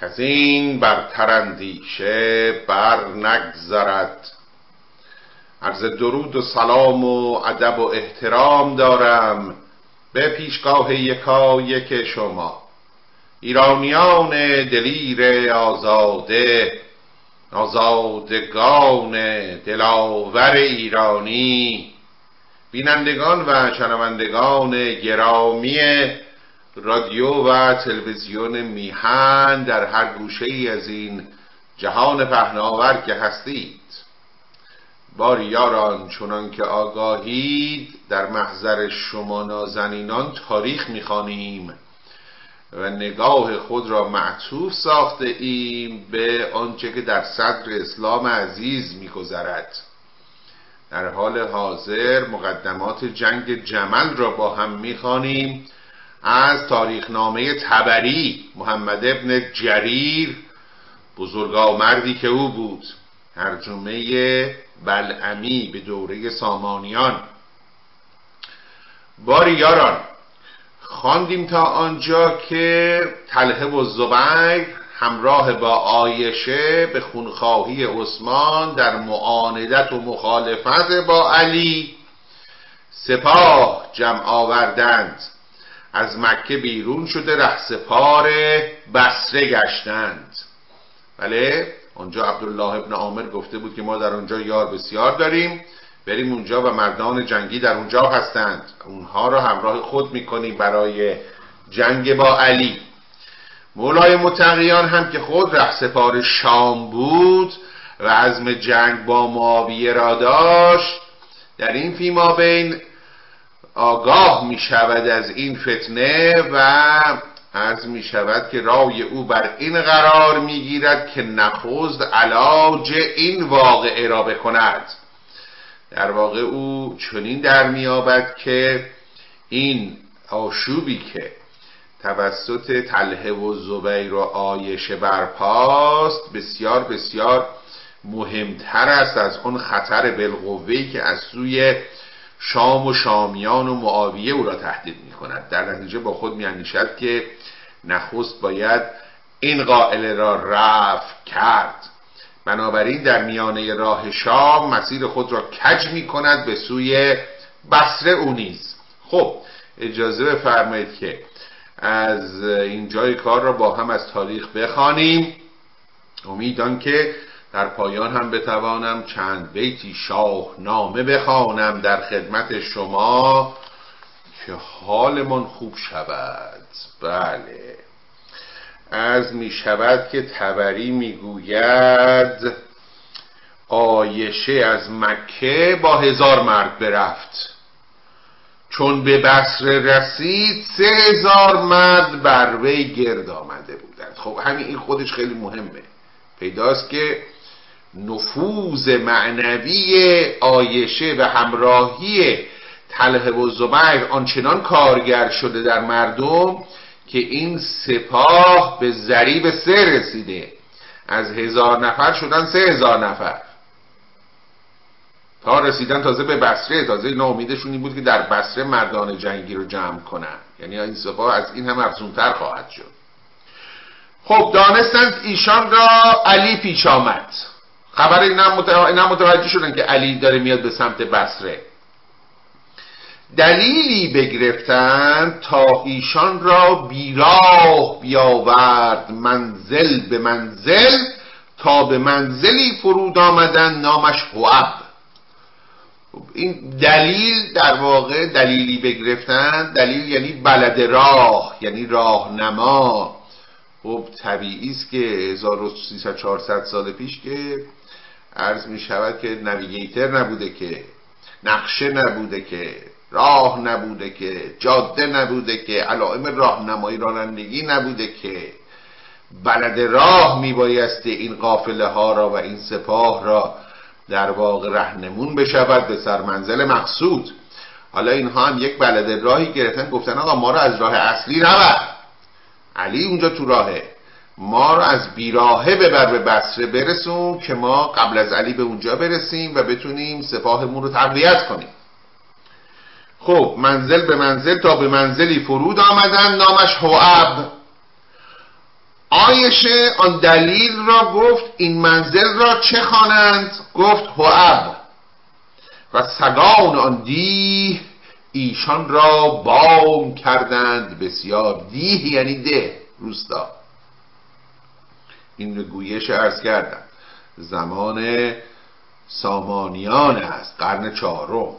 که از این بر ترندیشه بر نگذرد. عرض درود و سلام و ادب و احترام دارم به پیشگاه یکا یک شما. ایرانیان دلیر آزاده آزادگان دلاور ایرانی بینندگان و شنوندگان گرامی رادیو و تلویزیون میهن در هر گوشه ای از این جهان پهناور که هستید. باری یاران چنان که آگاهید در محضر شما نازنینان تاریخ می‌خوانیم و نگاه خود را معطوف ساخته ایم به آنچه که در صدر اسلام عزیز میگذرد. در حال حاضر مقدمات جنگ جمل را با هم می‌خوانیم. از تاریخنامه تبری محمد ابن جریر مردی که او بود. ترجمه بلعمی به دوره سامانیان. باری یاران خواندیم تا آنجا که تله و زبیر همراه با آیشه به خونخواهی عثمان در معاندت و مخالفت با علی سپاه جمع آوردند. از مکه بیرون شده رهسپار بسره گشتند. بله اونجا عبدالله ابن عامر گفته بود که ما در اونجا یار بسیار داریم. بریم اونجا و مردان جنگی در اونجا هستند. اونها را همراه خود می‌کنیم برای جنگ با علی. مولای متقیان هم که خود رهسپار شام بود و عزم جنگ با معاویه را داشت. در این فیما بین آگاه می شود از این فتنه و از می شود که رای او بر این قرار می گیرد که نخوزد علاج این واقعه را بکند. در واقع او چنین در میابد که این آشوبی که توسط تله و زبیر و آیشه برپاست بسیار بسیار مهمتر است از اون خطر بالقوهی که از سوی شام و شامیان و معاویه او را تهدید می کند در نتیجه با خود می اندیشد که نخست باید این قائله را رفع کرد. بنابراین در میانه راه شام مسیر خود را کج می کند به سوی بسره او نیز. خب اجازه بفرمایید که از این جای کار را با هم از تاریخ بخوانیم. امیدان که در پایان هم بتوانم چند بیتی نامه بخوانم در خدمت شما که حالمان خوب شود. بله. از می شود که تبری می‌گوید آیشه از مکه با هزار مرد برفت. چون به بصره رسید سه هزار مرد بر وی گرد آمده بودند. خب همین خودش خیلی مهمه. پیداست که نفوذ معنوی آیشه و همراهی تله و زبیر آنچنان کارگر شده در مردم که این سپاه به ذریب سه رسیده. از هزار نفر شدن سه هزار نفر. تا رسیدن تازه به بسره تازه امیدشون این بود که در بسره مردان جنگی رو جمع کنن. یعنی این سپاه از این هم افزونتر خواهد شد. خب دانستند ایشان را علی پیش آمد. خبر اینا متوجه شدن که علی داره میاد به سمت بسره دلیلی بگرفتند تا ایشان را بیراه بیاورد منزل به منزل تا به منزلی فرود آمدن نامش حوب این دلیل در واقع دلیلی بگرفتن دلیل یعنی بلد راه یعنی راهنما. خب طبیعی است که 1300 400 سال پیش که عرض می شود که نویگیتر نبوده که نقشه نبوده که راه نبوده که جاده نبوده که علائم راهنمایی رانندگی نبوده که. بلد راه میبایسته این قافله ها را و این سپاه را در واقع رهنمون بشود به سرمنزل مقصود. حالا اینها هم یک بلد راهی گرفتن گفتن آقا ما را از راه اصلی نبر. علی اونجا تو راهه. ما رو از بیراهه ببر به بسره برسون که ما قبل از علی به اونجا برسیم و بتونیم سپاهمون رو تقویت کنیم. خب منزل به منزل تا به منزلی فرود آمدن نامش هواب آیشه آن دلیل را گفت این منزل را چه خوانند؟ گفت هواب و سگان آن دیه ایشان را بام کردند بسیار دیه یعنی ده روستا. این گویش ارز کردم. زمان سامانیان است قرن چهارم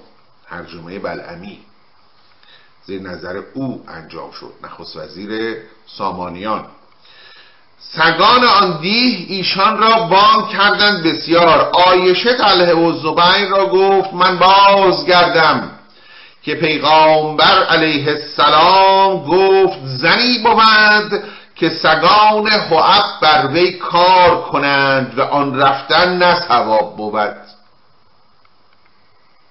ترجمه بلعمی. زیر نظر او انجام شد نخست وزیر سامانیان. سگان آن دیه ایشان را بانگ کردند بسیار. آیشه تله و زبین را گفت من بازگردم. که پیغامبر علیه السلام گفت زنی بود که سگان حعب بر وی کار کنند و آن رفتن نه ثواب بود.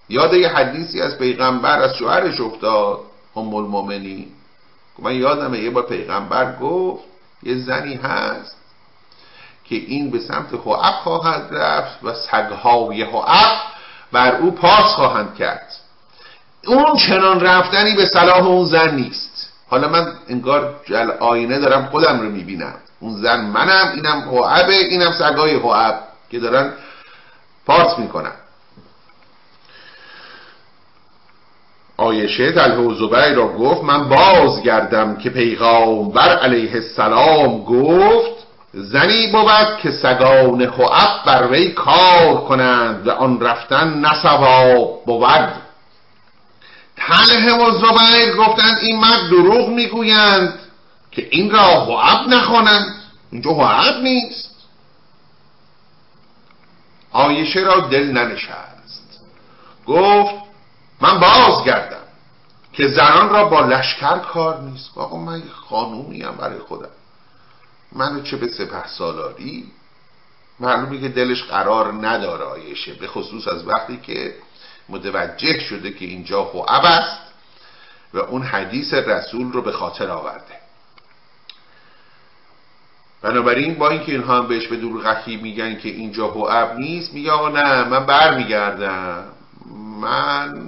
یاد یه حدیثی از پیغمبر از شوهرش افتاد ام المؤمنین. من یادمه یه بار پیغمبر گفت یه زنی هست که این به سمت حعب خواهد رفت و سگهای حعب بر او پاس خواهند کرد. اون چنان رفتنی به صلاح اون زن نیست. حالا من انگار جل آینه دارم خودم رو می‌بینم. اون زن منم اینم حعبه اینم سگای حعب که دارن پاس می‌کنن. آیشه تله و زبیر را گفت من بازگردم که پیغامبر علیه السلام گفت زنی بود که سگان حعب بر وی کار کنند و آن رفتن نسوا بود. تله و زبیر گفتند این مرد دروغ می‌گویند که این را حعب نخوانند. اینجا حعب نیست. آیشه را دل ننشست. گفت من بازگردم که زنان را با لشکر کار نیست. آقا من خانومی هم برای خودم. منو چه به سپه سالاری؟ معلومی که دلش قرار نداره آیشه به خصوص از وقتی که متوجه شده که اینجا خوعب است و اون حدیث رسول رو به خاطر آورده. بنابراین با اینکه اینها هم بهش به دروغکی میگن که اینجا خوعب نیست میگه آقا نه من بر میگردم من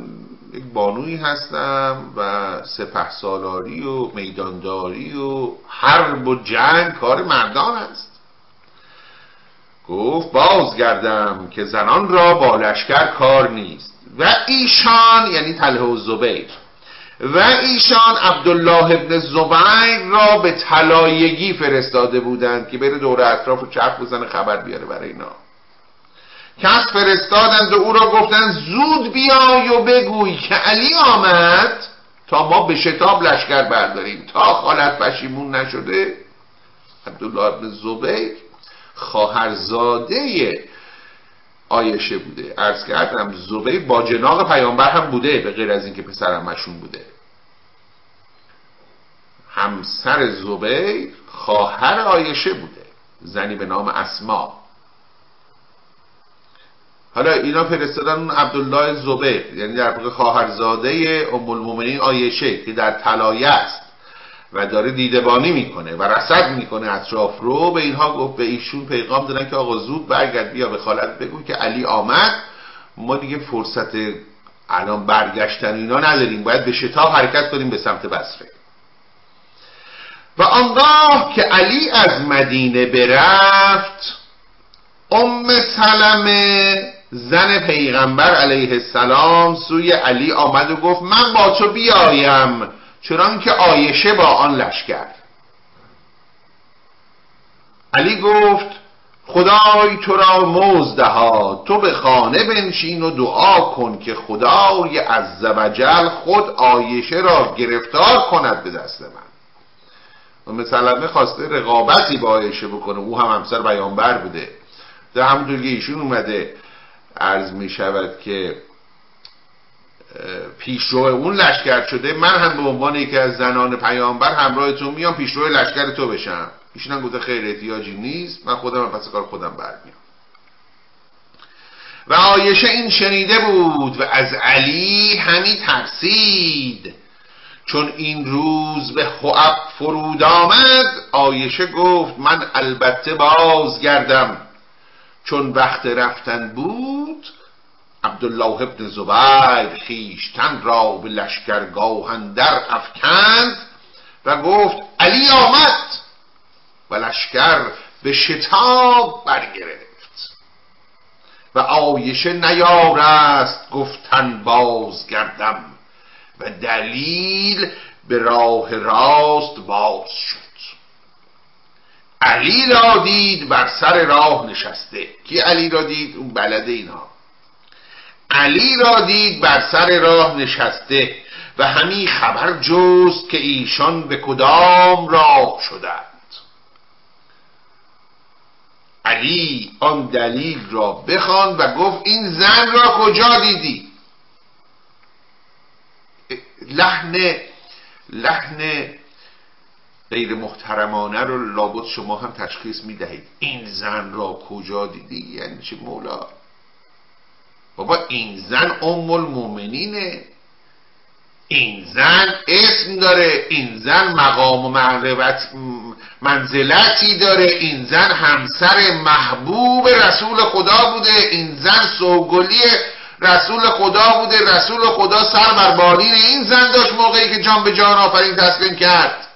یک بانوی هستم و سپه سالاری و میدانداری و حرب و جنگ کار مردان است. گفت بازگردم که زنان را با لشکر کار نیست. و ایشان یعنی تله و زبیر و ایشان عبدالله ابن زبیر را به طلایگی فرستاده بودند که بره دور اطراف و چرخ بزنه خبر بیاره برای اینا. کس فرستادند و او را گفتند زود بیای و بگوی که علی آمد تا ما به شتاب لشکر برداریم. تا خالت پشیمون نشده عبدالله ابن زبیر خواهرزاده آیشه بوده. ارز کردم زبیر با جناق پیامبر هم بوده به غیر از اینکه پسرم مشون بوده. همسر زبیر خواهر آیشه بوده زنی به نام اسما. حالا اینا فرستادن اون عبدالله زبیر یعنی در واقع خواهرزاده ام المؤمنین آیشه که در طلایه است. و داره دیدبانی می‌کنه و رصد می‌کنه اطراف رو. به اینها گفت به ایشون پیغام دادن که آقا زود برگرد بیا به خالت بگو که علی آمد. ما دیگه فرصت الان برگشتن اینا نداریم. باید به شتاب حرکت کنیم به سمت بصره. و آنگاه که علی از مدینه برفت ام سلمه زن پیغمبر علیه السلام سوی علی آمد و گفت من با تو بیایم. چرا که آیشه با آن لشکر. علی گفت خدای تو را موزدها تو به خانه بنشین و دعا کن که خدای عزوجل خود آیشه را گرفتار کند به دست من. و مثلا خواسته رقابتی با آیشه بکنه او هم همسر بیانبر بوده. در همونطور که ایشون اومده عرض می شود که پیشرو اون لشکر شده من هم به عنوان یکی از زنان پیامبر همراه تو میام پیشرو لشکر تو بشم. ایشون هم گفته خیر احتیاجی نیست. من خودم پس کار خودم برمیام. و آیشه این شنیده بود و از علی همی ترسید. چون این روز به خواب فرود آمد آیشه گفت من البته بازگردم. چون وقت رفتن بود عبدالله ابن زبیر خیشتن را به لشکرگاه اندر افکند و گفت علی آمد. و لشکر به شتاب برگرفت. و آیشه نیارست گفتن بازگردم. و دلیل به راه راست باز شد. علی را دید بر سر راه نشسته. کی علی را دید؟ اون بلده اینا. علی را دید بر سر راه نشسته و همین خبر جست که ایشان به کدام راه شدند. علی آن دلیل را بخواند و گفت این زن را کجا دیدی؟ لحن لحن غیر محترمانه رو لابد شما هم تشخیص می دهید این زن را کجا دیدی؟ یعنی چه مولا؟ بابا این زن ام المومنینه این زن اسم داره این زن مقام و معرفت منزلتی داره این زن همسر محبوب رسول خدا بوده این زن سوگلی رسول خدا بوده رسول خدا سر بر بالین این زن داشت موقعی که جان به جان آفرین تسلیم کرد.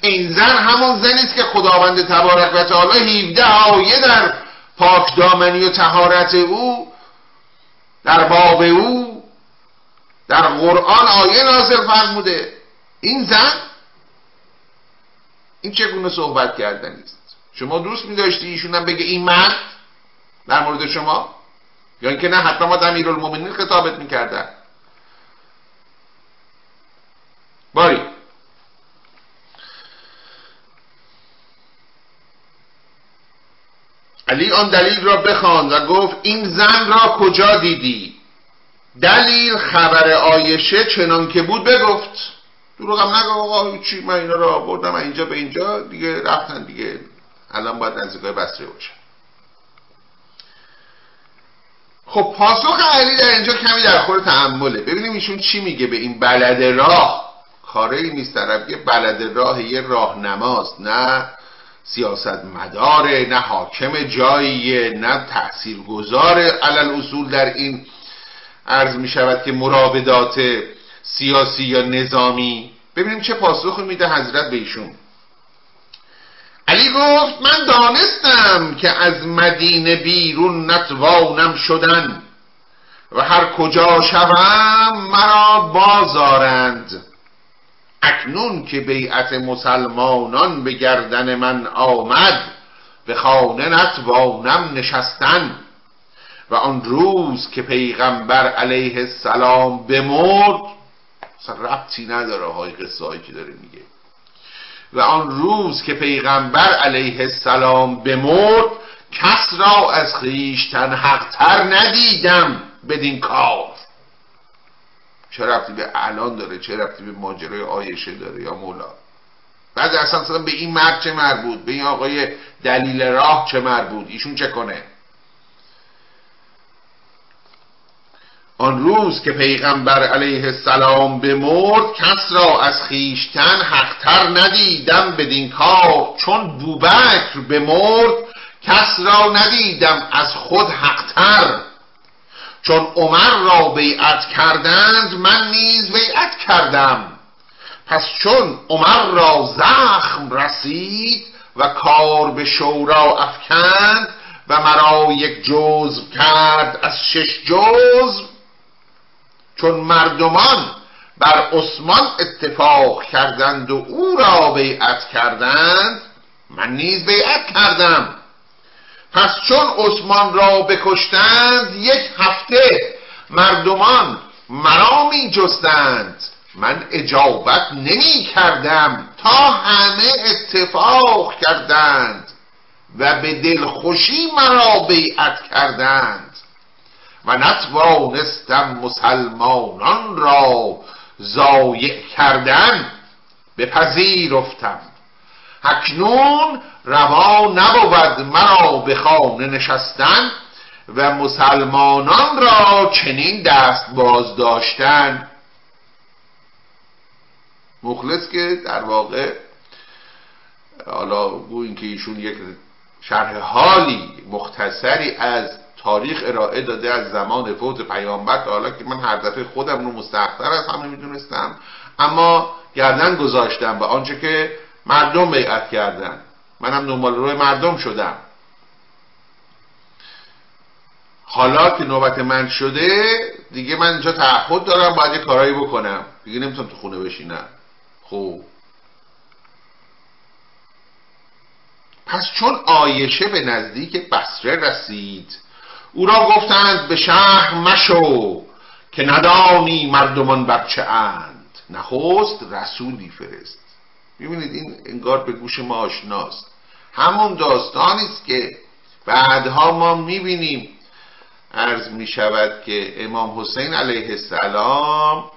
این زن همون زنی است که خداوند تبارک و تعالی 17 آیه در پاک دامنی و تهارت او در باب او در قرآن آیه نازل فرموده. این زن این چگونه صحبت کردن است؟ شما دوست می داشتی ایشون هم بگه این مرد؟ در مورد شما؟ یا اینکه نه حتما ما المومنین خطابت می‌کردن. باری علی آن دلیل را بخواند و گفت این زن را کجا دیدی؟ دلیل خبر آیشه چنان که بود بگفت. دروغم نگو آقا چی من اینا را بردم اینجا به اینجا دیگه رفتن دیگه. الان باید نزدیکای بسره باشن خب پاسخ علی در اینجا کمی در خور تعمله ببینیم ایشون چی میگه به این بلد راه. کاره ای نیست طرف یه بلد راه یه راهنماست نه؟ سیاست مداره نه حاکم جاییه نه تأثیر گذاره علل اصول در این عرض می شود که مراودات سیاسی یا نظامی. ببینیم چه پاسخی میده حضرت به ایشون. علی گفت من دانستم که از مدینه بیرون نتوانم شدن و هر کجا شوم مرا بازارند. اکنون که بیعت مسلمانان به گردن من آمد به خانه نتوانم نشستن. و آن روز که پیغمبر علیه السلام بمرد اصلا ربطی نداره های قصه هایی که داره میگه. و آن روز که پیغمبر علیه السلام بمرد کس را از خیشتن حقتر ندیدم بدین کار. چه رفتی به الان داره چه رفتی به ماجرای آیشه داره یا مولا؟ بعد اصلا به این مرد چه مربوط؟ به این آقای دلیل راه چه مربوط؟ ایشون چه کنه؟ آن روز که پیغمبر علیه السلام بمرد کس را از خیشتن حقتر ندیدم بدین کار. چون بوبکر بمرد کس را ندیدم از خود حقتر. چون عمر را بیعت کردند من نیز بیعت کردم. پس چون عمر را زخم رسید و کار به شورا افکند و مرا یک جزء کرد از شش جزء چون مردمان بر عثمان اتفاق کردند و او را بیعت کردند من نیز بیعت کردم. پس چون عثمان را بکشتند یک هفته مردمان مرا می جستند من اجابت نمی کردم تا همه اتفاق کردند و به دلخوشی مرا بیعت کردند. و نتوانستم مسلمانان را زایع کردن بپذیرفتم. اکنون روا نبود مرا به خانه نشستن و مسلمانان را چنین دست باز داشتن. مخلص که در واقع حالا گو اینکه ایشون یک شرح حالی مختصری از تاریخ ارائه داده از زمان فوت پیامبر حالا که من هر دفعه خودم رو مستحقتر از همه می‌دونستم اما گردن گذاشتم به آنچه که مردم بیعت کردن. منم دنبال روی مردم شدم. حالا که نوبت من شده دیگه من اینجا تعهد دارم باید یه کارایی بکنم. دیگه نمی‌تونم تو خونه بشینم. خوب. پس چون آیشه به نزدیک بسره رسید او را گفتند به شهر مشو که ندانی مردمان بچه اند. نخست رسولی فرست. می‌بینید این انگار به گوش ما آشناست. همون داستانی است که بعدها ما می‌بینیم. عرض می شود که امام حسین علیه السلام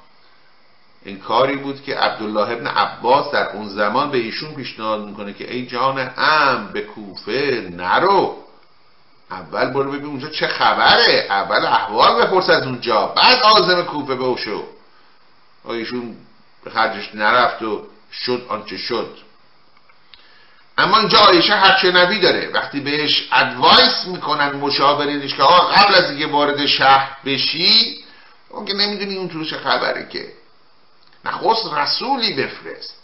این کاری بود که عبدالله ابن عباس در اون زمان به ایشون پیشنهاد می‌کنه که ای جان ام به کوفه نرو. اول برو ببین اونجا چه خبره. اول احوال بپرس از اونجا. بعد آزم کوفه به شو ایشون خرجش نرفت و شد آنچه شد. اما اینجا آیشه هرچه نبی داره. وقتی بهش ادوایس می‌کنن مشاورینش که آقا قبل از اینکه وارد شهر بشی اون که نمی‌دونی اون چه خبره که. نخست رسولی بفرست.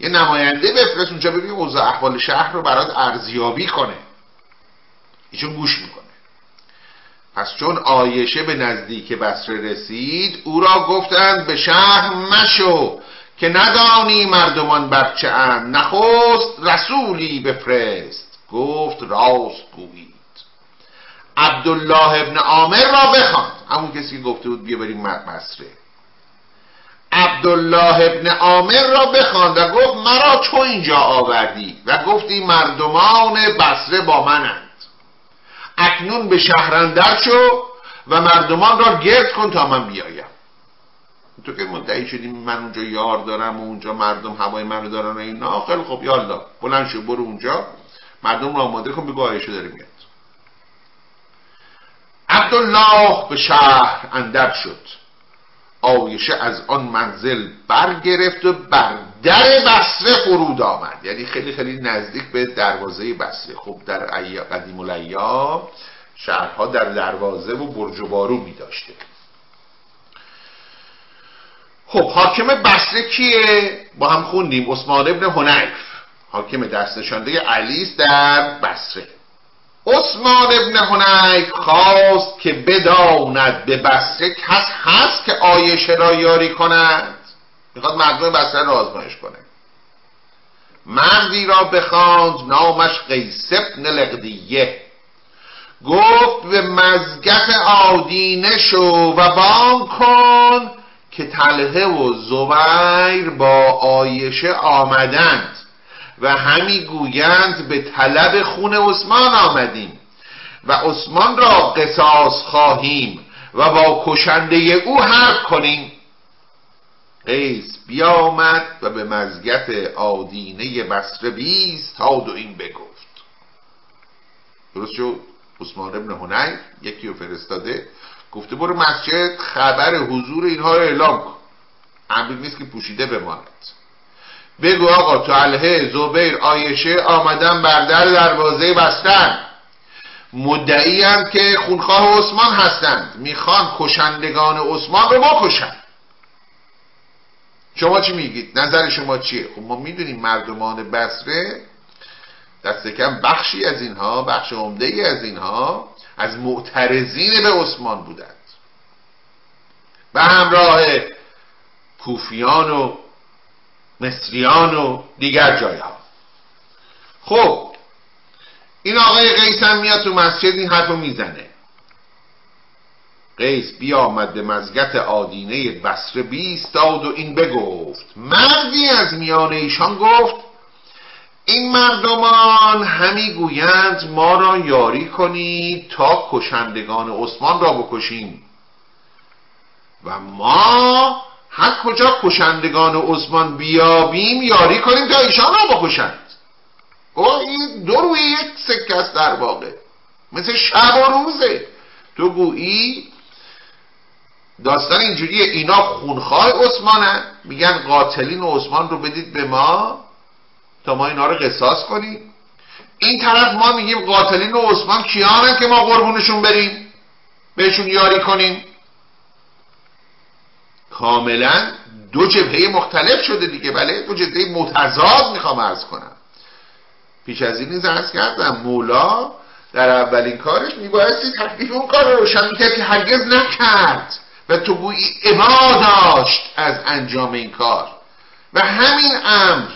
یه نماینده بفرست اونجا ببین اوضاع احوال شهر رو برات ارزیابی کنه. ایشون گوش می‌کنه. پس چون آیشه به نزدیک بسره رسید او را گفتند به شهر مشو. که ندانی مردمان برچه اند. نخست رسولی بفرست. گفت راست گویید. عبدالله ابن عامر را بخواند. همون کسی که گفته بود بیا بریم بسره عبدالله ابن عامر را بخواند و گفت مرا تو اینجا آوردی؟ و گفتی مردمان بسره با منند. اکنون به شهرندر شو و مردمان را گرد کن تا من بیایم. تو که مدعی شدیم من اونجا یار دارم و اونجا مردم هوای منو دارن و اینا. خیلی خب یالا. بلند شو برو اونجا. مردم را آماده کن بگو آیشه داره میاد. عبدالله به شهر اندر شد. آیشه از آن منزل برگرفت و بر در بسره فرود آمد. یعنی خیلی خیلی نزدیک به دروازه بسره خب در قدیم الایام شهرها در دروازه و برج و بارو می داشته خب حاکم بسره کیه؟ با هم خوندیم عثمان ابن حنیف. حاکم دست نشانده علی است در بسره عثمان ابن حنیف خواست که بداند به بسره کس هست که آیشه را یاری کند. می‌خواد مردم بسره را آزمایش کنه. مردی را بخواند نامش قیس ابن لقدیه گفت به مزگت آدینه شو و بان کن که تلهه و زبیر با آیشه آمدند و همی گویند به طلب خون عثمان آمدیم و عثمان را قصاص خواهیم و با کشنده او حرب کنیم. قیس بیامد و به مزگت آدینه بسره بیست تا و این بگفت. درست شد؟ عثمان ابن هنیف یکی رو فرستاده گفته برو مسجد خبر حضور اینها رو اعلام کن. امری نیست که پوشیده بماند. بگو آقا تو علیه زبیر آیشه آمدن بر در دروازه بستن. مدعی که خونخواه عثمان هستند. می‌خوان کشندگان عثمان رو بکشن. شما چی میگید؟ نظر شما چیه؟ خب ما می‌دونیم مردمان بسره دست کم بخشی از اینها بخش عمده ای از اینها از معترضین به عثمان بودند. به همراه کوفیان و مصریان و دیگر جایها. خب این آقای قیس هم میاد تو مسجد این حرف رو می‌زنه. قیس بیامد به مزگت آدینه بسره بیستاد و این بگفت مردی از میان ایشان گفت این مردمان همی گویند ما را یاری کنید تا کشندگان عثمان را بکشیم. و ما هر کجا کشندگان عثمان بیابیم یاری کنیم تا ایشان را بکشند. او این دو روی یک سکه است در واقع. مثل شب و روزه. تو گویی داستان اینجوریه. اینا خونخواه عثمانن. میگن قاتلین عثمان رو بدید به ما. تا ما اینا رو قصاص کنیم. این طرف ما میگیم قاتلین عثمان کیانن که ما قربونشون بریم بهشون یاری کنیم. کاملا دو جبهه مختلف شده دیگه بله؟ دو جبهه متضاد می‌خوام ارز کنم. پیش از این نیز ارز کردم مولا در اولین کارش میبایستی تکلیف اون کار رو روشن می‌کرد که هرگز نکرد و تو گویی داشت از انجام این کار. و همین امر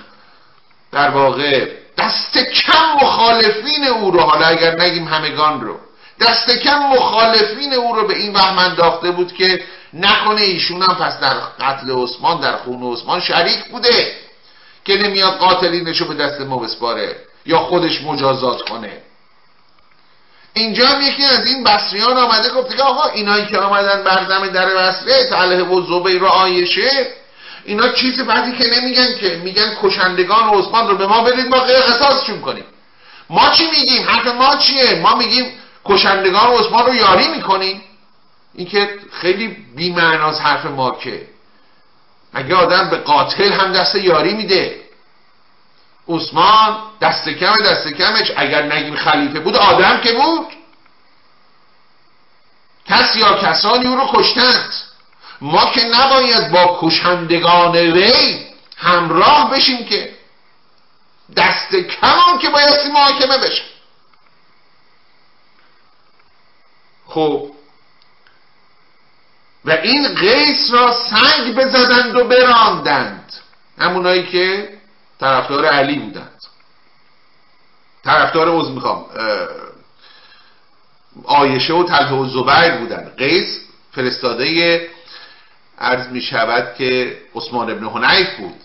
در واقع دست کم مخالفین او رو حالا اگر نگیم همگان رو دست کم مخالفین او رو به این وهم انداخته بود که نکنه ایشون هم پس در قتل عثمان در خون عثمان شریک بوده که نمیاد قاتلینش رو به دست ما بسپاره یا خودش مجازات کنه. اینجا هم یکی از این بصریان آمده گفته که آقا اینایی که آمدن بر در بصره طلحه و زبیر و آیشه اینا چیز بعدی که نمیگن که میگن کشندگان عثمان رو به ما بدید ما غیر قصاصشون کنیم. ما چی میگیم؟ حرف ما چیه؟ ما میگیم کشندگان عثمان رو یاری می‌کنیم. این که خیلی بیمعناز حرف ما که. مگه آدم به قاتل هم دست یاری میده؟ عثمان دست کم دست کمش. اگر نگیم خلیفه بود آدم که بود. کس یا کسانی او رو کشتند. ما که نباید با کشندگان وی همراه بشیم که دست کمان که بایستی محاکمه بشه. خب و این قیس را سنگ بزدند و براندند. همونایی که طرفدار علی بودند. طرفدار عوض می‌خوام. آیشه و تلفه و زبیر بودند. قیس فرستاده عرض می شود که عثمان ابن حنیف بود.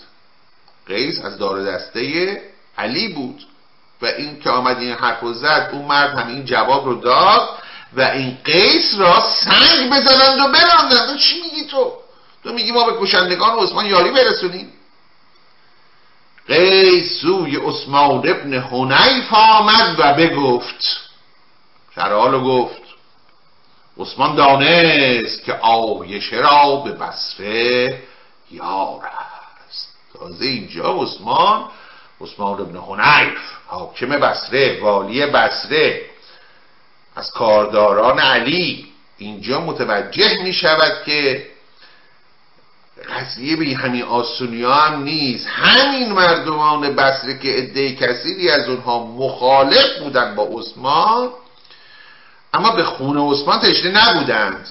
قیس از دار دسته علی بود و این که آمد این حرف و زد اون مرد همین جواب رو داد و این قیس را سنگ بزنند و براندند. چی میگی تو؟ تو میگی ما به کشندگان عثمان یاری برسونیم. قیس سوی عثمان ابن حنیف آمد و بگفت. شرحال گفت. عثمان دانست که آیشه را به بصره یار است. تازه اینجا عثمان عثمان ابن حنیف حاکم بصره والی بصره. از کارداران علی اینجا متوجه می شود که قضیه به همین آسونی هم نیست. همین مردمان بصره که عده کثیری از اونها مخالف بودن با عثمان اما به خون عثمان تشنه نبودند.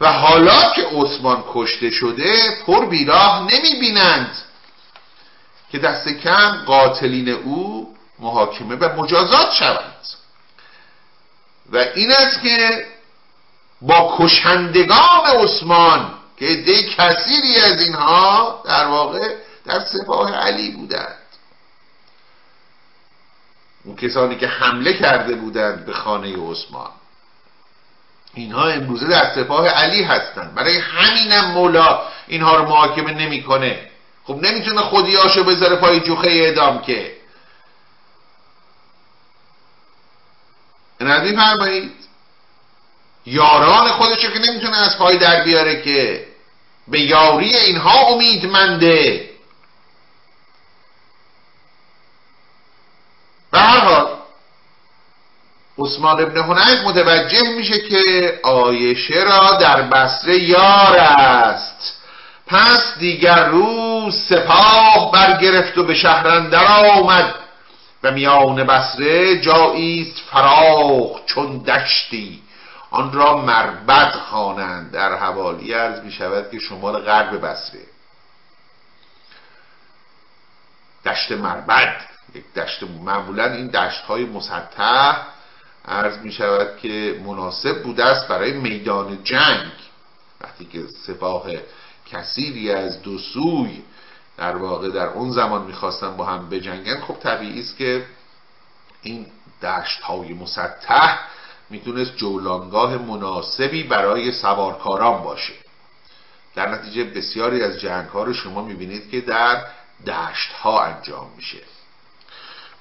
و حالا که عثمان کشته شده پر بیراه نمی بینند که دست کم قاتلین او محاکمه و مجازات شوند. و این است که با کشندگان عثمان که عده کثیری از اینها در واقع در سپاه علی بودند. اون کسانی که حمله کرده بودند به خانه عثمان. اینها امروزه در سپاه علی هستند برای همینم مولا اینها رو محاکمه نمی‌کنه. خب نمی‌تونه خودیاشو بذاره پای جوخه اعدام که. ندی فرمایید یاران خودشو که نمی‌تونه از پای در بیاره که به یاری اینها امیدمنده. به هر حال عثمان ابن حنیف متوجه میشه که آیشه را در بسره یار است. پس دیگر روز سپاه برگرفت و به شهرندر آمد و میان بسره جاییست فراخ چون دشتی. آن را مربد خوانند. در حوالی عرض می شود که شمال غرب بسره دشت مربد. یک دشت معمولا این دشت های مسطح عرض می شود که مناسب بوده است برای میدان جنگ. وقتی که سپاه کثیری از دو سوی در واقع در اون زمان می‌خواستن با هم بجنگن خب طبیعی است که این دشت های مسطح می‌تونست جولانگاه مناسبی برای سوارکاران باشه. در نتیجه بسیاری از جنگ ها رو شما می‌بینید که در دشت ها انجام میشه.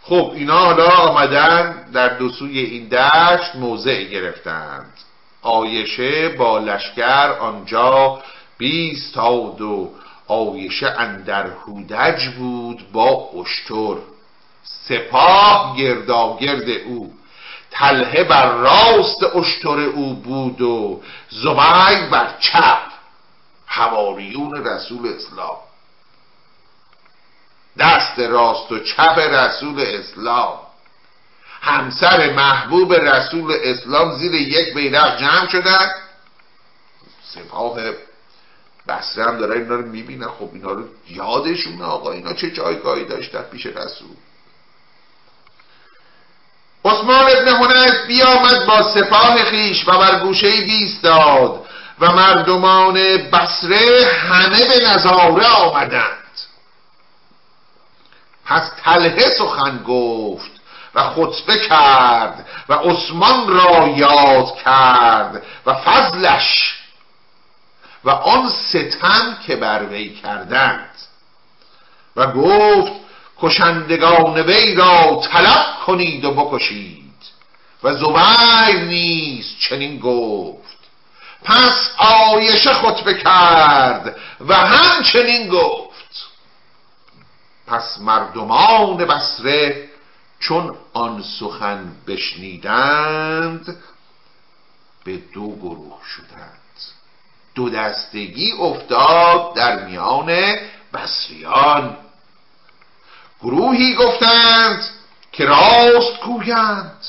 خب اینا حالا آمدن در دو سوی این دشت موضع گرفتند. آیشه با لشکر آنجا بیستاد و آیشه اندر هودج بود با اشتر. سپاه گرداگرد او. تله بر راست اشتر او بود و زبنگ بر چپ. حواریون رسول اسلام. دست راست و چپ رسول اسلام. همسر محبوب رسول اسلام زیر یک بیرق جمع شدن سپاه بسره هم داره اینا رو می‌بینن خب اینا رو یادشونه آقا. اینا چه جایگاهی داشتن پیش رسول. عثمان ابن حنیف بیامد با سپاه خیش و بر گوشه بیستاد و مردمان بسره همه به نظاره آمدند. پس تله سخن گفت و خطبه کرد و عثمان را یاد کرد و فضلش و آن ستم که بر وی کردند. و گفت کشندگان وی را طلب کنید و بکشید. و زبیر نیز چنین گفت. پس آیشه خطبه کرد و همچنین گفت. پس مردمان بسره چون آن سخن بشنیدند به دو گروه شدند. دو دستگی افتاد در میان بسریان گروهی گفتند که راست گویند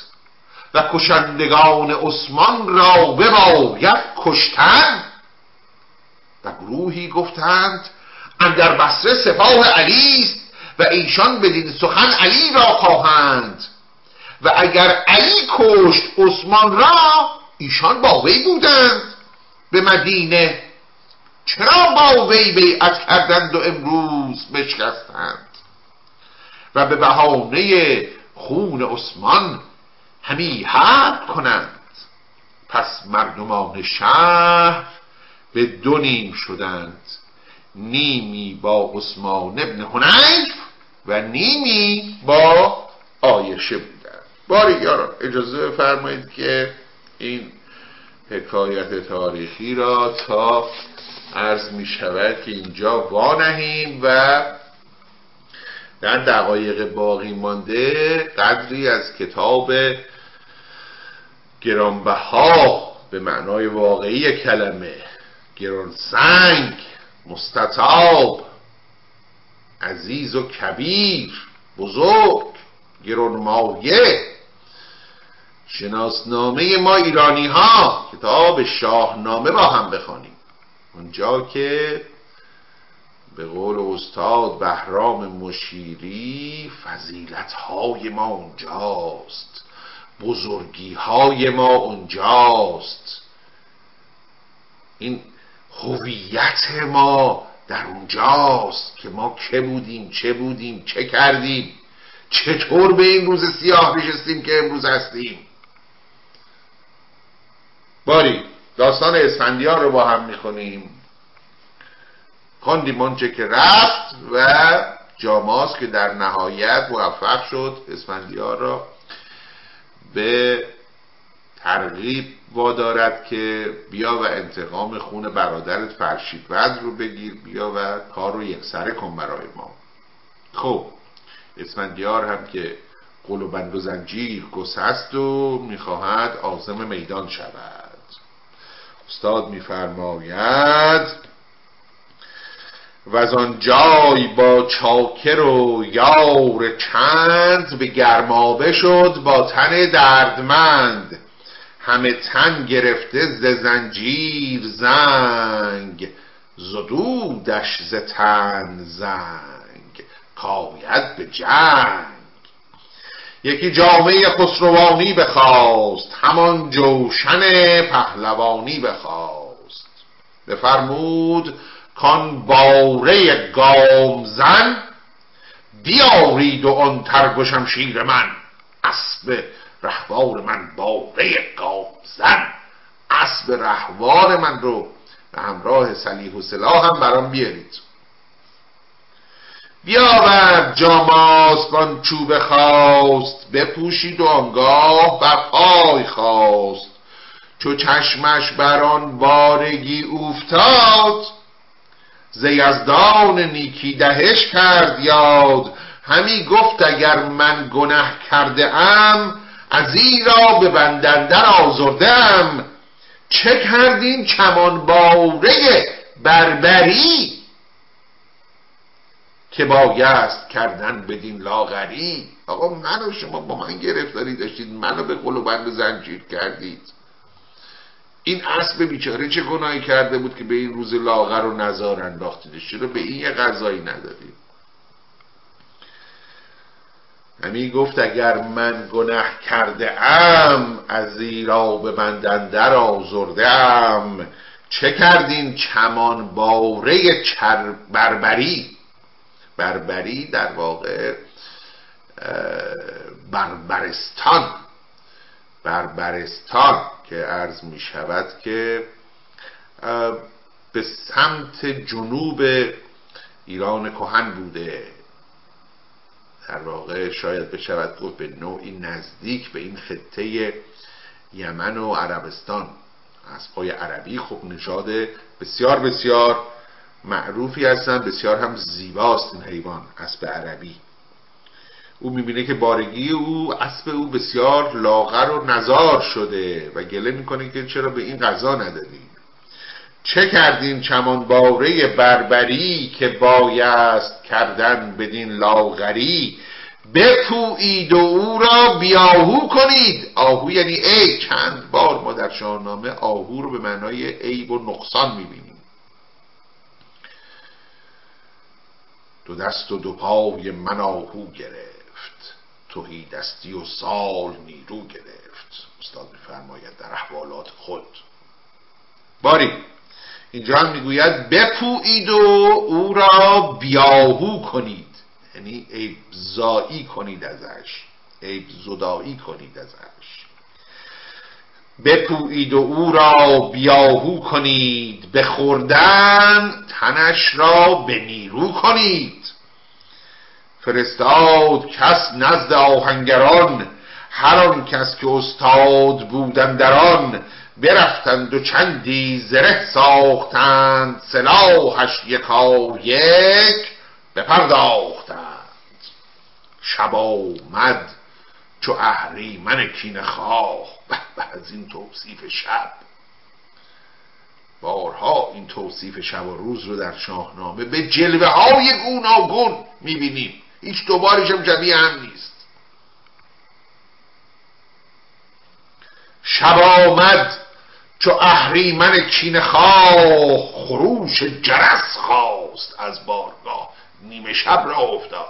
و کشندگان عثمان را بباید کشتن. و گروهی گفتند اندر بسره سپاه علی و ایشان بدین سخن علی را خواهند. و اگر علی کشت عثمان را ایشان با وی بودند. به مدینه. چرا با وی بیعت کردند و امروز بشکستند؟ و به بهانه خون عثمان همی حرب کنند. پس مردمان شهر به دو نیم شدند. نیمی با عثمان ابن حنیف و نیمی با آیشه بودند باری یاران اجازه بفرمایید که این حکایت تاریخی را تا عرض می شود که اینجا وانهیم و در دقایق باقی مانده قدری از کتاب گرانبها به معنای واقعی کلمه گران سنگ مستطاب عزیز و کبیر بزرگ گرانمایه. شناسنامه ما ایرانی ها کتاب شاهنامه با هم بخوانیم. اونجا که به قول استاد بهرام مشیری فضیلت های ما اونجاست. بزرگی های ما اونجاست. این هویت ما در اونجاست که ما که بودیم چه بودیم چه کردیم. چطور به این روز سیاه نشستیم که امروز هستیم؟ باری داستان اسفندیار رو با هم می‌خونیم. خواندیم آنچه که رفت و جاماس که در نهایت موفق شد اسفندیار را به ترغیب وادارد که بیا و انتقام خون برادرت فرشیدوز رو بگیر بیا و کار رو یک سره کن برای ما. خب اسفندیار هم که قل و بند و زنجیر گسست و می‌خواهد آزم میدان شود. استاد میفرماید و از آن جای با چاکر و یار چند به گرمابه شد با تن دردمند. همه تن گرفته ز زنجیر زنگ زدودش ز تن زنگ. کاید به جنگ. یکی جامعه خسروانی بخواست همان جوشن پهلوانی بخواست. بفرمود کان باره گامزن بیارید و آن ترگ و شمشیر من. اسب رهوار من باره گامزن اسب رهوار من رو و همراه سلیح و سلاح هم برام بیارید. بیاورد جاماسبان چوب خواست بپوشید و آنگاه بر پای خواست چو چشمش بر آن بارگی اوفتاد ز یزدان نیکی دهش کرد یاد. همی گفت اگر من گنه کرده ام از را به بندندر آزردم. چه کردین چمان باره بربری که بایست کردن بدین لاغری؟ آقا من و شما با من گرفتاری داشتید منو به قل و بند زنجیر کردید. این اسب بیچاره چه گناهی کرده بود که به این روز لاغر و نزار انداختیدش چرا به این یه غذایی ندادید؟ همی گفت اگر من گناه کرده ام از زیرا به بندندر آزرده ام. چه کردین چمان باره چر بربری؟ بربری در واقع بربرستان. بربرستان که عرض می شود که به سمت جنوب ایران کهن بوده. در واقع شاید بشود گفت به نوعی نزدیک به این خطه یمن و عربستان. پای عربی خب نژاد بسیار بسیار معروفی هستن بسیار هم زیباست این حیوان اسب عربی. او می‌بینه که بارگی او اسب او بسیار لاغر و نزار شده و گله می‌کنه که چرا به این غذا ندادیم چه کردیم چمان باره بربری که بایست کردن بدین لاغری؟ بپویید و او را بیاهو کنید. آهو یعنی ای چند بار ما در شاهنامه آهو رو به معنای عیب و نقصان می‌بینیم. دو دست و دو پای من آهو گرفت. توهی دستی و سال نیرو گرفت. استاد میفرماید در احوالات خود. باری. اینجا هم می‌گوید بپویید و او را بیاهو کنید. یعنی عیب زایی کنید ازش. عیب زدایی کنید ازش. بپویید و او را بیاهو کنید. به تنش را به نیرو کنید. فرستاد کس نزد آهنگران. هر آن کس که استاد بودن در آن برفتند و چندی زره ساختند سلاحش یکا یک بپرداختند. شب آمد چو من کین خواه. به از این توصیف شب. بارها این توصیف شب و روز رو در شاهنامه به جلوه های گوناگون می‌بینیم. هیچ دوبارش هم جبیه هم نیست. شب آمد چو اهریمن کین خواه خروش جرس خواست از بارگاه. نیمه شب را افتاد.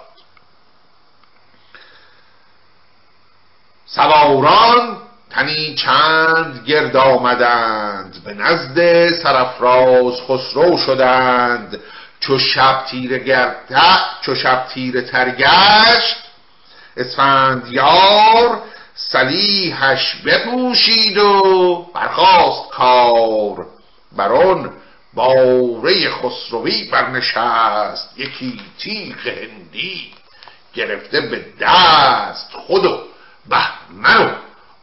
سواران تنی چند گرد آمدند. به نزد سرفراز خسرو شدند. چو شب تیر گرده چو شب تیر ترگشت اسفندیار سلیحش بپوشید و برخواست کار. بران باره خسروی برنشست یکی تیغ هندی گرفته به دست خود و بهمن و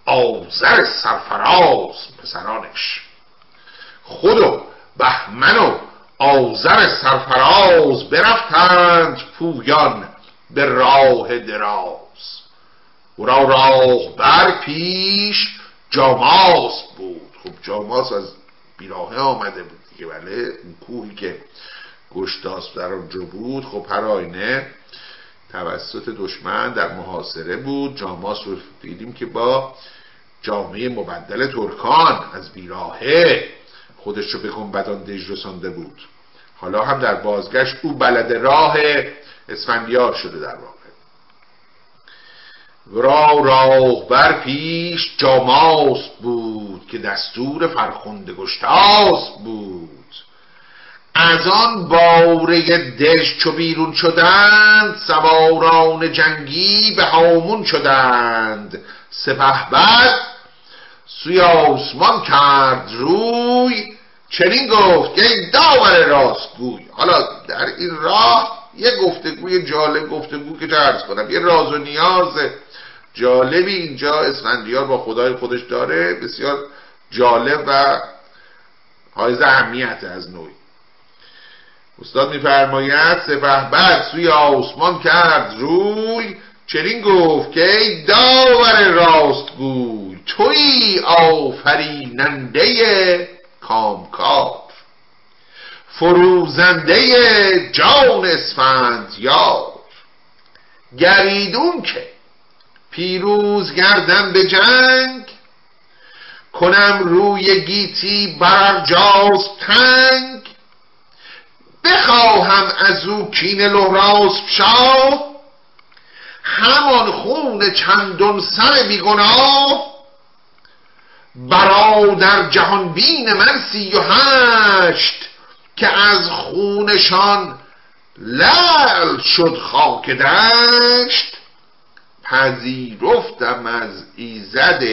آزر سرفراز پسرانش. خود و بهمن و آزر سرفراز برفتند پویان به راه دراز. او را راه بر پیش جاماس بود. خب جاماس از بیراهه آمده بود دیگه بله اون کوهی که گشتاس در اونجا بود. خب هر آینه توسط دشمن در محاصره بود. جاماس رو دیدیم که با جامعه مبدل ترکان از بیراهه خودش رو به گنبدان دژ رسانده بود. حالا هم در بازگشت او بلد راه اسفندیار شده در واقع. را راه بر پیش جاماس بود که دستور فرخنده گشتاس بود. از آن باره دژ چو بیرون شدند سواران جنگی به هامون شدند. سپه بعد سوی آسمان کرد روی چنین گفت که این داور راستگوی حالا در این راه یه گفتگوی جالب گفتگو که ارز کنم یه راز و نیاز جالبی اینجا اسفندیار با خدای خودش داره. بسیار جالب و حائز اهمیت از نوعی. استاد میفرماید سپه بعد سوی آسمان کرد روی. چنین گفت که ای داور راستگوی توی آفریننده کامکار. فروزنده جان اسفند یار گریدون که پیروز گردم به جنگ کنم روی گیتی برجاز تنگ بخواهم از او کین لحراس شاه همان خون چندون سر بیگناه برادر جهان بین من سی و هشت که از خونشان لل شد خاک دشت. پذیرفتم از ایزد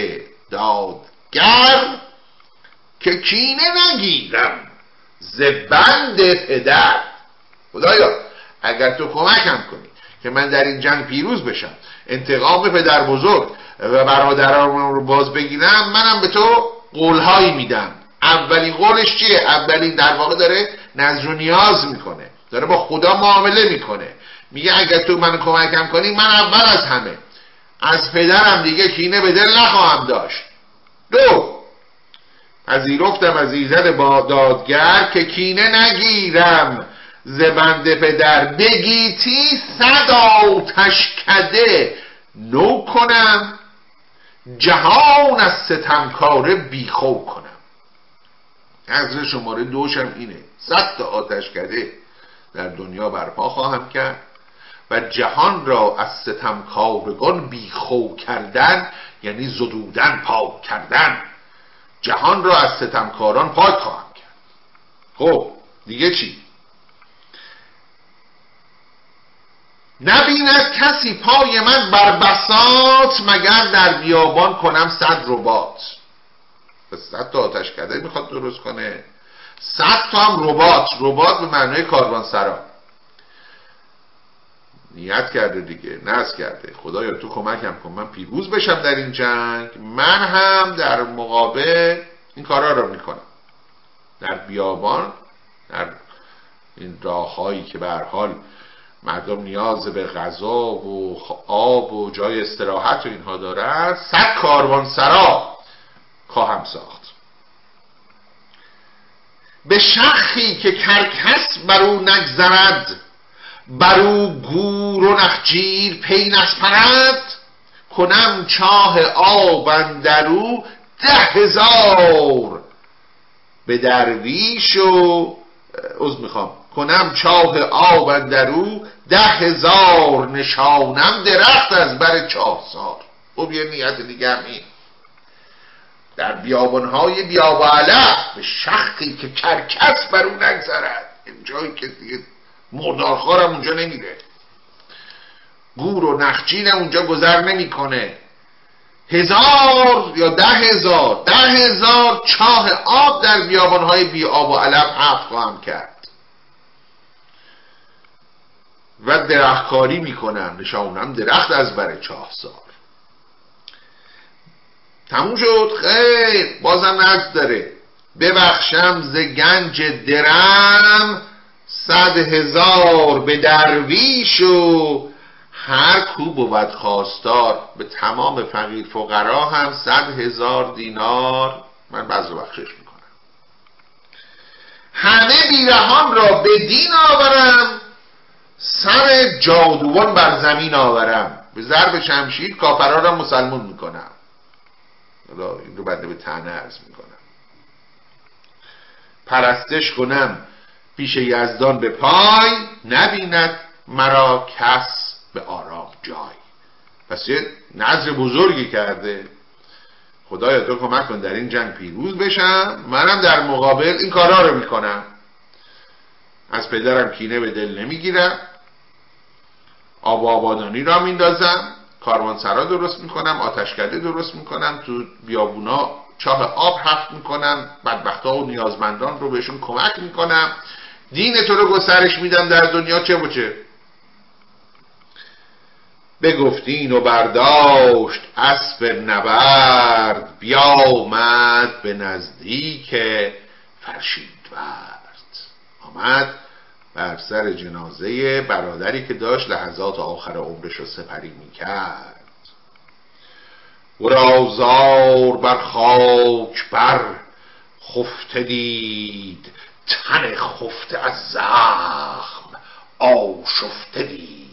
دادگر که کینه نگیرم ز بند پدر. خدایا اگر تو کمکم کنی که من در این جنگ پیروز بشم انتقام پدر بزرگ و برادران رو باز بگیرم منم به تو قولهایی میدم. اولین قولش چیه؟ اولین در واقع داره نظر و نیاز می‌کنه. داره با خدا معامله می‌کنه. میگه اگر تو منو کمکم کنی من اول از همه از پدرم دیگه کینه به دل نخواهم داشت. دو پذیرفتم از ایزد با دادگر که کینه نگیرم. زبند پدر بگیتی صد آتش کده. نو کنم جهان از ستمکاره بیخو کنم. نظر شماره دوشم اینه. صد تا آتش کده در دنیا برپا خواهم کرد. جهان را از ستمکارگان بیخو کردن یعنی زدودن پاک کردن. جهان را از ستمکاران پاک خواهم کرد. خب دیگه چی؟ نبیند کسی پای من بر بسات مگر در بیابان کنم صد ربات. صد تا آتش کرده می‌خواد درست کنه. صد تا هم ربات. ربات به معنای کاروان سرا نیت کرده دیگه نز کرده. خدایا تو کمکم کن. من پیروز بشم در این جنگ. من هم در مقابل این کارا رو می‌کنم. در بیابان در این راههایی که به حال مردم نیاز به غذا و آب و جای استراحت و اینها دارن صد کاروان سرا خواهم ساخت. به شخی که کرکس بر او نگذرد بر او گور و نخجیر پی نسپرد کنم چاه آب او ده هزار. به درویش و از می‌خوام. کنم چاه آب او ده هزار. نشانم درخت از بر چاه سار. خب یه نیت دیگه این. در بیابانهای بیاب علف به شخصی که کرکس بر اون نگذرد. جایی که دیگه مردارخوارم اونجا نمیره. گور و نخجینم اونجا گذر نمی‌کنه. هزار یا ده هزار ده هزار چاه آب در بیابانهای بی آب و علف حفت خواهم کرد. و درختکاری می‌کنم. نشانم درخت از بر چاه سار. تموم شد. خیر. بازم نزد داره. ببخشم ز گنج درم. صد هزار به درویش و هر کو بود خواستار. به تمام فقیر فقرا هم صد هزار دینار. من بعض رو بخشش می‌کنم. همه بیرهان را به دین آورم. سر جادوان بر زمین آورم. به ضرب شمشیر کافران را مسلمون می‌کنم. حالا این رو بنده به تنه ارز می‌کنم. پرستش کنم. پیش یزدان به پای نبیند مرا کس به آرام جای. پس یه نظر بزرگی کرده. خدایا تو کمک کن در این جنگ پیروز بشم. منم در مقابل این کارا رو می‌کنم. از پدرم کینه به دل نمی‌گیرم. آب آبادانی را میندازم. کاروانسرا درست می‌کنم آتشکده درست می‌کنم تو بیابونا چاه آب حفت می‌کنم بدبختا و نیازمندان رو بهشون کمک می‌کنم. دین تو رو گسترش میدم در دنیا چه و چه؟ بگفتین و برداشت اسب نبرد بیامد به نزدیک فرشیدورد آمد بر سر جنازه برادری که داشت لحظات آخر عمرش رو سپری می‌کرد. و بر خاک بر خفته دید. تن خفته از زخم آشفته دید.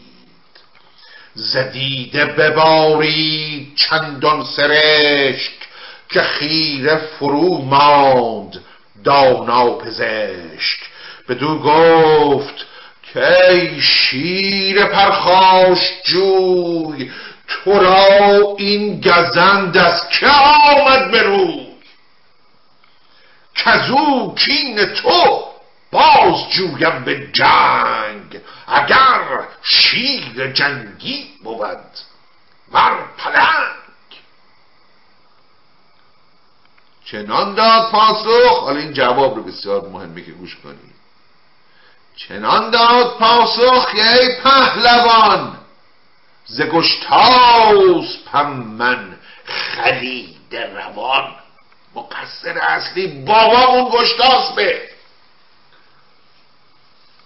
زدیده بباری چندان سرشک که خیره فرو ماند دانا پزشک. بدو گفت که شیر پرخاش جوی تو را این گزند از که آمد به روی؟ کزو کین تو باز جویم به جنگ اگر شیر جنگی بود ور پلنگ. چنان داد پاسخ حالا این جواب رو بسیار مهمه که گوش کنید چنان داد پاسخ ای پهلوان ز گشتاس پم من خلید روان. مقصر اصلی بابامون گشتاس به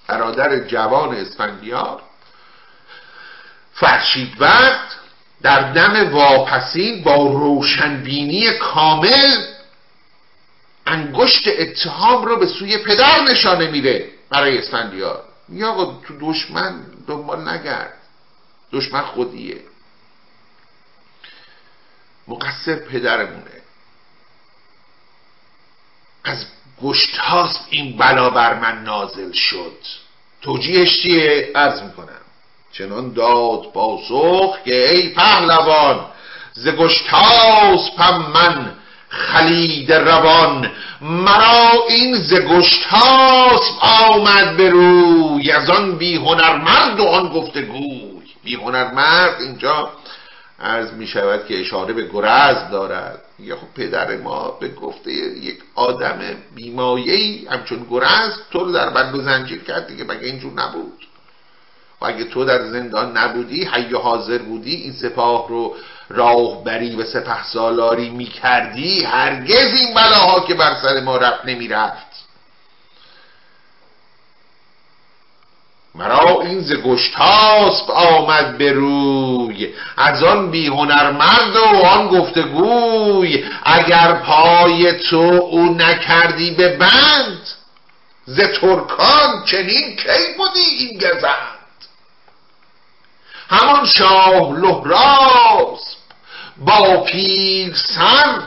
برادر جوان اسفندیار فرشید وقت در دم واپسین با روشنبینی کامل انگشت اتهام رو به سوی پدر نشانه میره برای اسفندیار. یا آقا تو دشمن دنبال نگرد. دشمن خودیه. مقصر پدرمونه. از گشت هاست این بلا بر من نازل شد. توجیهش چیه؟ عرض می‌کنم. چنان داد پاسخ که ای پهلوان ز گشتاس پم من خلید روان. مرا این ز گشتاس آمد به روی. از آن بی هنرمرد و آن گفتگوی. بی هنرمرد اینجا عرض می شود که اشاره به گرز دارد. یا خب پدر ما به گفته یک آدم بیمایهی همچون گرز تو رو در بند و زنجیر کرد دیگه مگه اینجور نبود؟ و اگه تو در زندان نبودی حی حاضر بودی این سپاه رو راهبری و سپه سالاری می کردی هرگز این بلاها که بر سر ما رفت نمی رفت مرا این ز گشتاسب آمد به روی. از آن بی مرد و آن گفتگوی. اگر پای تو او نکردی به بند ز ترکان چنین کی بودی این گزند؟ همان شاه لحراس با پیر سر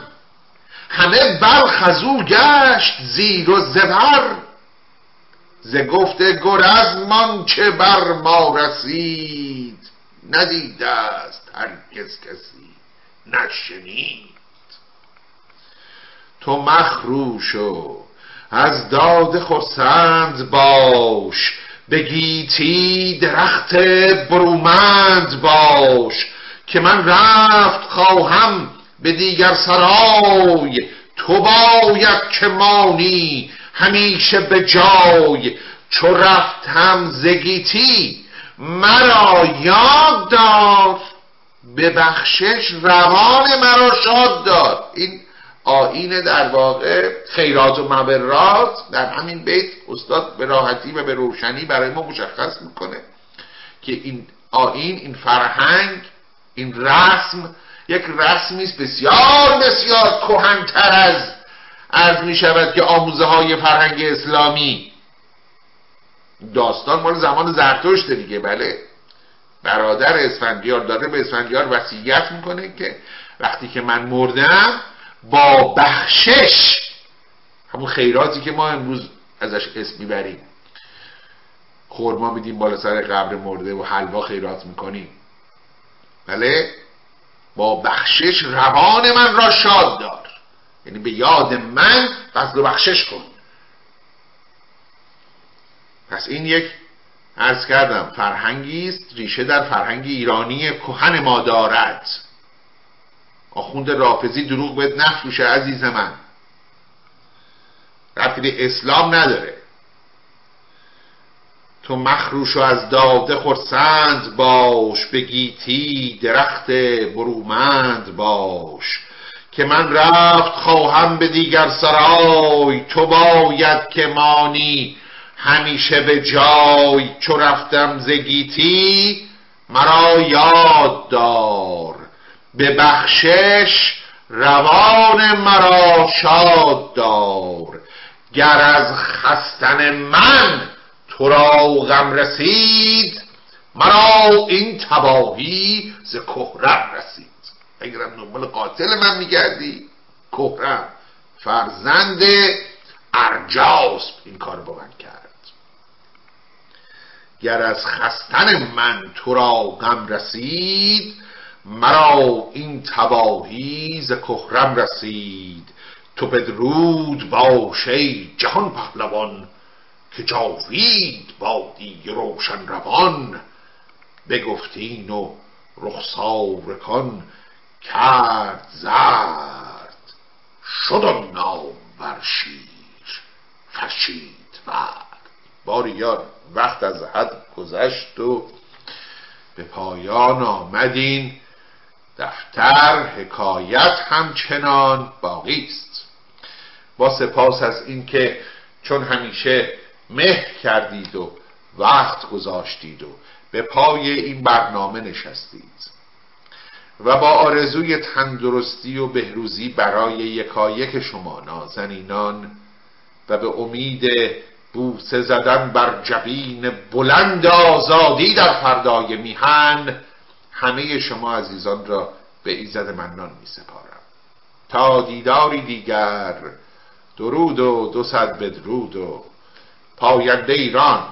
همه برخزو گشت زیر و زبر. ز گفت گرزمان چه بر ما رسید؟ ندیده است هرگز کسی نشنید. تو مخروش و از داد خرسند باش بگیتی درخت برومند باش که من رفت خواهم به دیگر سرای تو باید که مانی همیشه به جای چو رفتم زگیتی مرا یاد دار به بخشش روان مرا شاد دار. این آین در واقع خیرات و مبرات در همین بیت استاد به راحتی و به روشنی برای ما مشخص می‌کنه که این آین این فرهنگ این رسم یک رسمی است بسیار بسیار کهنتر از عرض می شود که آموزه های فرهنگ اسلامی. داستان مال زمان زرتشت دیگه بله. برادر اسفندیار داره به اسفندیار وصیت می‌کنه که وقتی که من مردم با بخشش همون خیراتی که ما امروز ازش اسم می‌بریم. خورما میدیم بالا سر قبر مرده و حلوا خیرات می‌کنیم. بله؟ با بخشش روان من را شاد دار. یعنی به یاد من فضل و بخشش کن. پس این یک ارز کردم فرهنگی است ریشه در فرهنگ ایرانی کهن ما دارد. آخوند رافزی دروغ بهت نفروشه عزیز من. رفتی به اسلام نداره. تو مخروش و از داده خرسند باش به گیتی درخت برومند باش. که من رفت خواهم به دیگر سرای تو باید که مانی همیشه به جای. چو رفتم زگیتی مرا یاد دار. به بخشش روان مرا شاد دار. گر از خستن من تو را غم رسید مرا این تباهی ز کهرم رسید. اگرم دنبال قاتل من میگردی کهرم فرزند ارجاس این کار با من کرد. گر از خستن من تو را غم رسید مرا این تباهی ز کهرم رسید. تو بدرود باش ای جهان پهلوان که جاوید بادی روشن روان. بگفتین و رخسار کان کرد زرد شد آن نام بر شیر. فرشید ورد باری یار وقت از حد گذشت و به پایان آمدین. دفتر حکایت همچنان باقی است. با سپاس از اینکه چون همیشه مهر کردید و وقت گذاشتید و به پای این برنامه نشستید. و با آرزوی تندرستی و بهروزی برای یکایک شما نازنینان و به امید بوسه زدن بر جبین بلند آزادی در فردای میهن همه شما عزیزان را به ایزد منان می سپارم تا دیداری دیگر درود و دو صد بدرود و پاینده ایران.